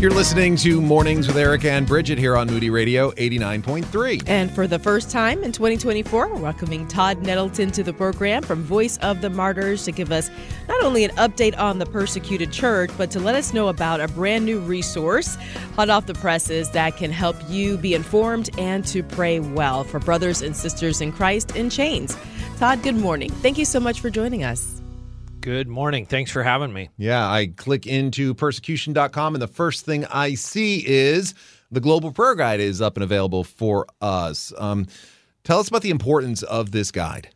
You're listening to Mornings with Erica and Brigitte here on Moody Radio 89.3. And for the first time in 2024, we're welcoming Todd Nettleton to the program from Voice of the Martyrs to give us not only an update on the persecuted church, but to let us know about a brand new resource hot off the presses that can help you be informed and to pray well for brothers and sisters in Christ in chains. Todd, good morning. Thank you so much for joining us. Good morning. Thanks for having me. Yeah, I click into persecution.com, and the first thing I see is the Global Prayer Guide is up and available for us. Um, tell us about the importance of this guide.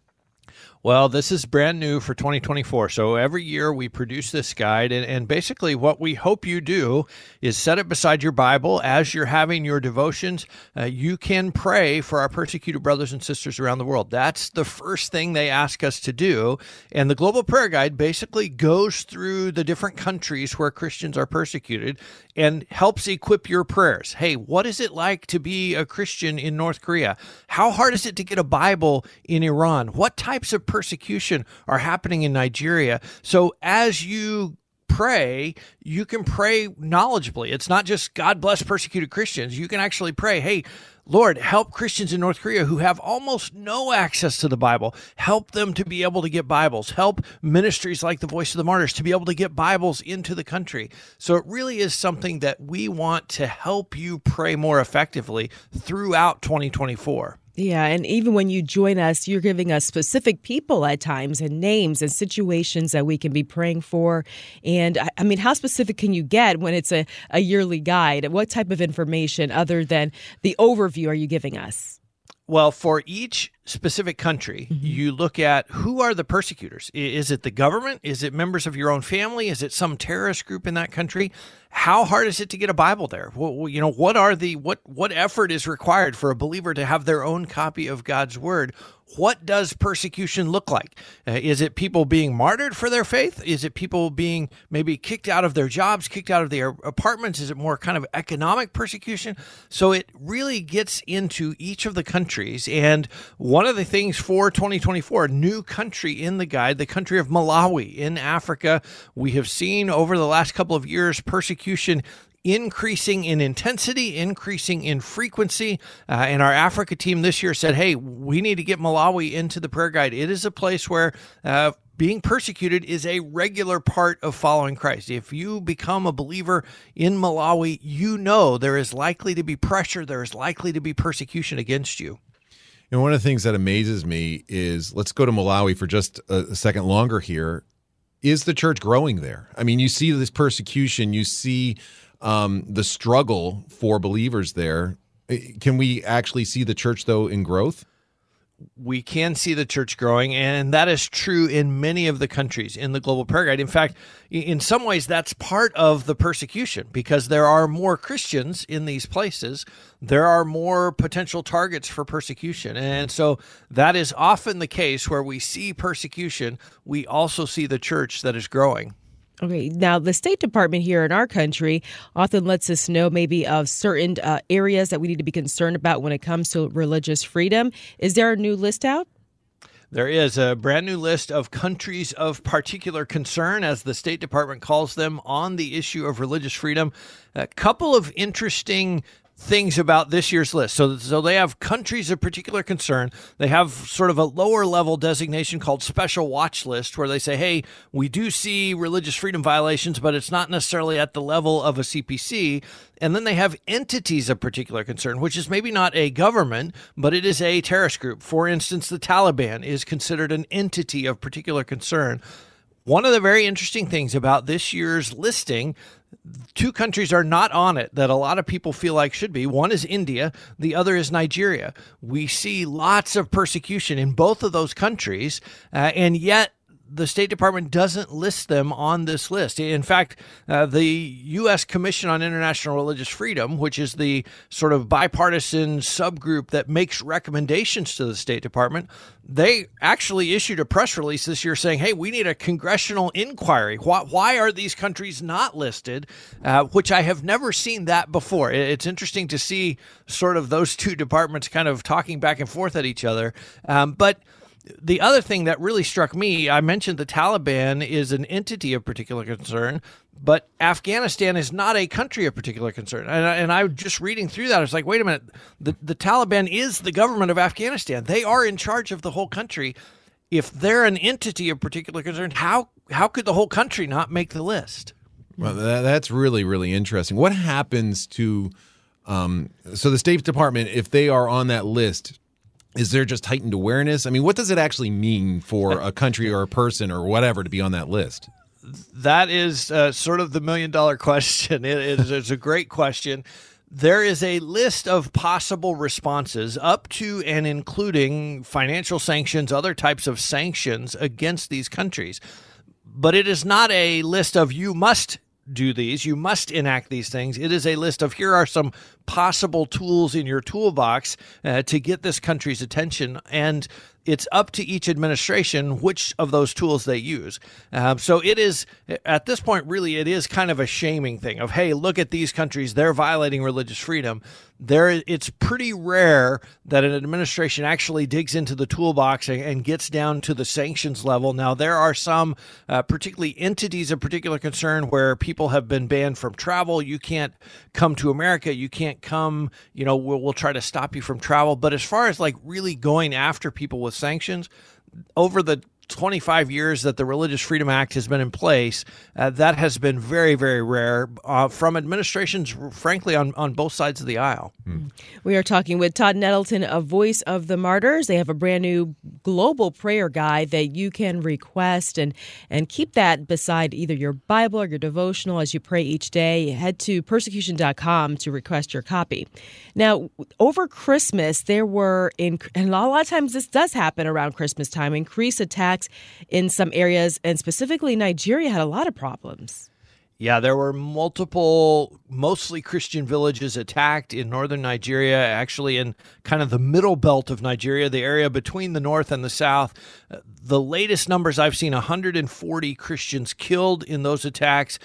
Well, this is brand new for 2024. So every year we produce this guide, and, and, basically what we hope you do is set it beside your Bible as you're having your devotions. Uh, you can pray for our persecuted brothers and sisters around the world. That's the first thing they ask us to do. And the Global Prayer Guide basically goes through the different countries where Christians are persecuted and helps equip your prayers. Hey, what is it like to be a Christian in North Korea? How hard is it to get a Bible in Iran? What types of persecution are happening in Nigeria? So as you pray, you can pray knowledgeably. It's not just God bless persecuted Christians. You can actually pray, hey, Lord, help Christians in North Korea who have almost no access to the Bible. Help them to be able to get Bibles. Help ministries like the Voice of the Martyrs to be able to get Bibles into the country. So it really is something that we want to help you pray more effectively throughout 2024. Yeah, and even when you join us, you're giving us specific people at times and names and situations that we can be praying for. And I mean, how specific can you get when it's a, a yearly guide? What type of information other than the overview are you giving us? Well, for each specific country, mm-hmm. you look at who are the persecutors. Is it the government? Is it members of your own family? Is it some terrorist group in that country? How hard is it to get a Bible there? Well, you know, what are the what what effort is required for a believer to have their own copy of God's word? What does persecution look like? Uh, is it people being martyred for their faith? Is it people being maybe kicked out of their jobs, kicked out of their apartments? Is it more kind of economic persecution? So it really gets into each of the countries. And one of the things for 2024, new country in the guide, the country of Malawi in Africa, we have seen over the last couple of years persecution increasing in intensity, increasing in frequency. Uh, and our Africa team this year said, hey, we need to get Malawi into the prayer guide. It is a place where uh, being persecuted is a regular part of following Christ. If you become a believer in Malawi, you know there is likely to be pressure, there is likely to be persecution against you. And one of the things that amazes me is let's go to Malawi for just a second longer here. Is the church growing there? I mean, you see this persecution, you see um, the struggle for believers there. Eh, can we actually see the church though in growth? we can see the church growing, and that is true in many of the countries in the global prayer guide. In fact, in some ways, that's part of the persecution because there are more Christians in these places. There are more potential targets for persecution. And so that is often the case where we see persecution, we also see the church that is growing. Okay, now the State Department here in our country often lets us know maybe of certain uh, areas that we need to be concerned about when it comes to religious freedom. Is there a new list out? There is a brand new list of countries of particular concern, as the State Department calls them, on the issue of religious freedom. A couple of interesting things about this year's list. So, so they have countries of particular concern. They have sort of a lower level designation called special watch list, where they say, hey, we do see religious freedom violations, but it's not necessarily at the level of a CPC. And then they have entities of particular concern, which is maybe not a government, but it is a terrorist group. For instance, the Taliban is considered an entity of particular concern. One of the very interesting things about this year's listing two countries are not on it that a lot of people feel like should be. One is India, the other is Nigeria. We see lots of persecution in both of those countries, uh, and yet the State Department doesn't list them on this list. In fact, uh, the U.S. Commission on International Religious Freedom, which is the sort of bipartisan subgroup that makes recommendations to the State Department, they actually issued a press release this year saying, hey, we need a congressional inquiry. Why, why are these countries not listed? Uh, which I have never seen that before. It's interesting to see sort of those two departments kind of talking back and forth at each other. Um, but the other thing that really struck me, I mentioned the Taliban is an entity of particular concern, but Afghanistan is not a country of particular concern. And, I, and I was just reading through that. I was like, wait a minute, the, the Taliban is the government of Afghanistan. They are in charge of the whole country. If they're an entity of particular concern, how how could the whole country not make the list? Well, that, that's really really interesting. What happens to um, so the State Department if they are on that list? Is there just heightened awareness? I mean, what does it actually mean for a country or a person or whatever to be on that list? That is uh, sort of the million dollar question. It is it's a great question. There is a list of possible responses up to and including financial sanctions, other types of sanctions against these countries. But it is not a list of you must do these. You must enact these things. It is a list of here are some possible tools in your toolbox uh, to get this country's attention. And it's up to each administration which of those tools they use. Um, so it is at this point really it is kind of a shaming thing of hey look at these countries they're violating religious freedom. There it's pretty rare that an administration actually digs into the toolbox and, and gets down to the sanctions level. Now there are some uh, particularly entities of particular concern where people have been banned from travel. You can't come to America. You can't come. You know we'll, we'll try to stop you from travel. But as far as like really going after people with sanctions over the 25 years that the Religious Freedom Act has been in place, uh, that has been very, very rare uh, from administrations, frankly, on, on both sides of the aisle. Hmm. We are talking with Todd Nettleton of Voice of the Martyrs. They have a brand new global prayer guide that you can request and, and keep that beside either your Bible or your devotional as you pray each day. Head to persecution.com to request your copy. Now, over Christmas, there were, in, and a lot of times this does happen around Christmas time, increased attacks attacks in some areas, and specifically Nigeria had a lot of problems. Yeah, there were multiple, mostly Christian villages attacked in northern Nigeria, actually in kind of the middle belt of Nigeria, the area between the north and the south. Uh, the latest numbers I've seen 140 Christians killed in those attacks,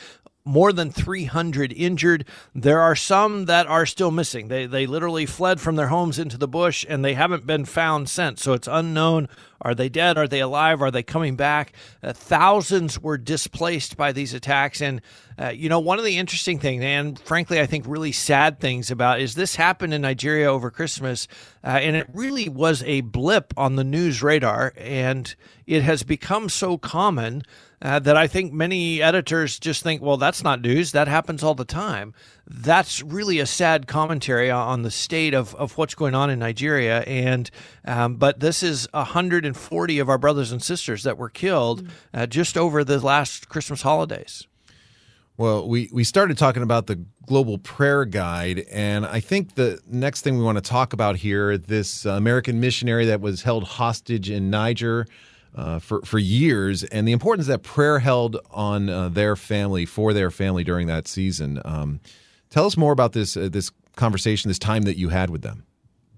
more than 300 injured. There are some that are still missing. They, they literally fled from their homes into the bush and they haven't been found since. So it's unknown. Are they dead? Are they alive? Are they coming back? Uh, thousands were displaced by these attacks. And, uh, you know, one of the interesting things, and frankly, I think really sad things about is this happened in Nigeria over Christmas. Uh, and it really was a blip on the news radar. And it has become so common uh, that I think many editors just think, well, that's not news. That happens all the time. That's really a sad commentary on the state of, of what's going on in Nigeria. And um, but this is 140 of our brothers and sisters that were killed uh, just over the last Christmas holidays. Well, we, we started talking about the global prayer guide, and I think the next thing we want to talk about here this American missionary that was held hostage in Niger uh, for for years, and the importance that prayer held on uh, their family for their family during that season. Um, tell us more about this uh, this conversation, this time that you had with them.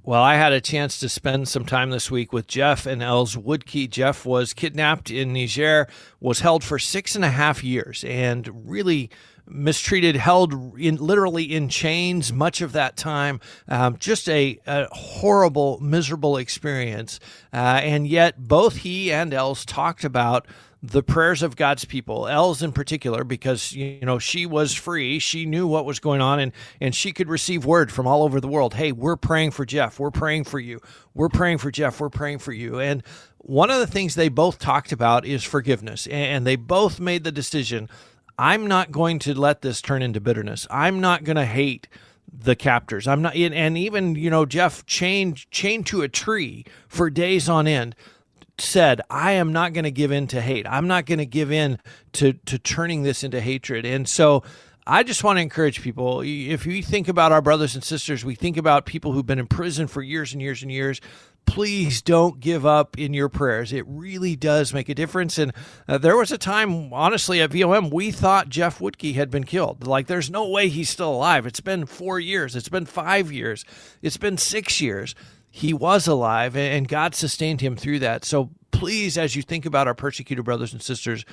Well, I had a chance to spend some time this week with Jeff and Els Woodke. Jeff was kidnapped in Niger, was held for six and a half years, and really mistreated, held in literally in chains much of that time. Um, just a, a, horrible, miserable experience. Uh, and yet, both he and Els talked about the prayers of God's people, Els in particular, because you know she was free, she knew what was going on, and and she could receive word from all over the world. Hey, we're praying for Jeff. We're praying for you. We're praying for Jeff. We're praying for you. And one of the things they both talked about is forgiveness, and they both made the decision I'm not going to let this turn into bitterness. I'm not going to hate the captors. I'm not, and even you know Jeff chained chained to a tree for days on end said, I am not going to give in to hate. I'm not going to give in to to turning this into hatred. And so I just want to encourage people if you think about our brothers and sisters, we think about people who've been in prison for years and years and years please don't give up in your prayers. It really does make a difference. And uh, there was a time, honestly, at VOM, we thought Jeff Woodke had been killed. Like, there's no way he's still alive. It's been four years, it's been five years, it's been six years. He was alive, and God sustained him through that. So please, as you think about our persecuted brothers and sisters,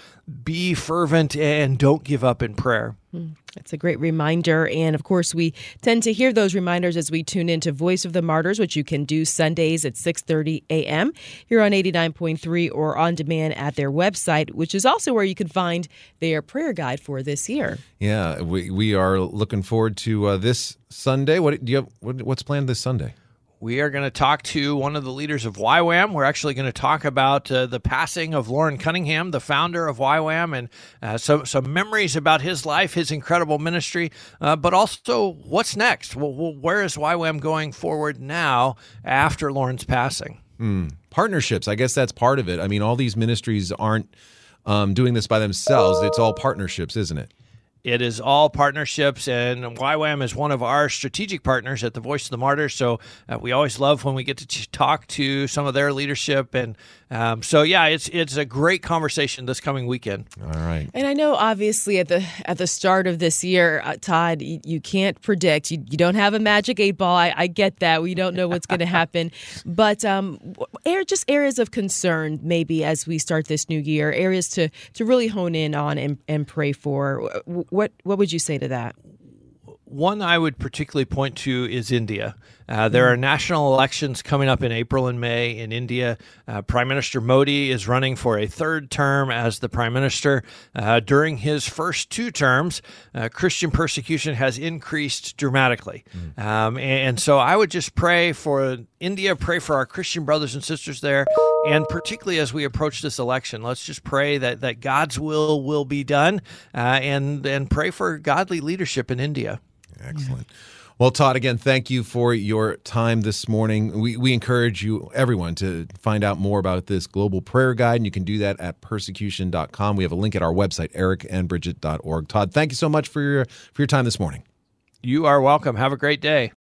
be fervent and don't give up in prayer. Hmm. It's a great reminder. And of course, we tend to hear those reminders as we tune into Voice of the Martyrs, which you can do Sundays at 6.30 a.m. here on 89.3 or on demand at their website, which is also where you can find their prayer guide for this year. Yeah, we, we are looking forward to uh, this Sunday. What do you have, what, what's planned this Sunday? We are going to talk to one of the leaders of YWAM. We're actually going to talk about uh, the passing of Loren Cunningham, the founder of YWAM, and uh, some, some memories about his life, his incredible ministry, uh, but also what's next. Well, where is YWAM going forward now after Loren's passing? Mm. Partnerships, I guess that's part of it. I mean, all these ministries aren't um, doing this by themselves, it's all partnerships, isn't it? It is all partnerships, and YWAM is one of our strategic partners at the Voice of the Martyrs. So uh, we always love when we get to talk to some of their leadership, and um, so yeah, it's it's a great conversation this coming weekend. All right. And I know, obviously, at the at the start of this year, uh, Todd, you, you, can't predict. You, you don't have a magic eight ball. I, I get that. We don't know what's going to happen, but um, air just areas of concern maybe as we start this new year, areas to to really hone in on and, and pray for what what would you say to that? One I would particularly point to is India. Uh, there are national elections coming up in April and May in India. Uh, prime Minister Modi is running for a third term as the Prime Minister. Uh, during his first two terms, uh, Christian persecution has increased dramatically. Mm. Um, and, and so I would just pray for India, pray for our Christian brothers and sisters there, and particularly as we approach this election, let's just pray that, that God's will will be done uh, and, and pray for godly leadership in India. Excellent. Well, Todd, again, thank you for your time this morning. We, we encourage you, everyone, to find out more about this global prayer guide, and you can do that at persecution.com. We have a link at our website, ericandbridget.org. Todd, thank you so much for your for your time this morning. You are welcome. Have a great day.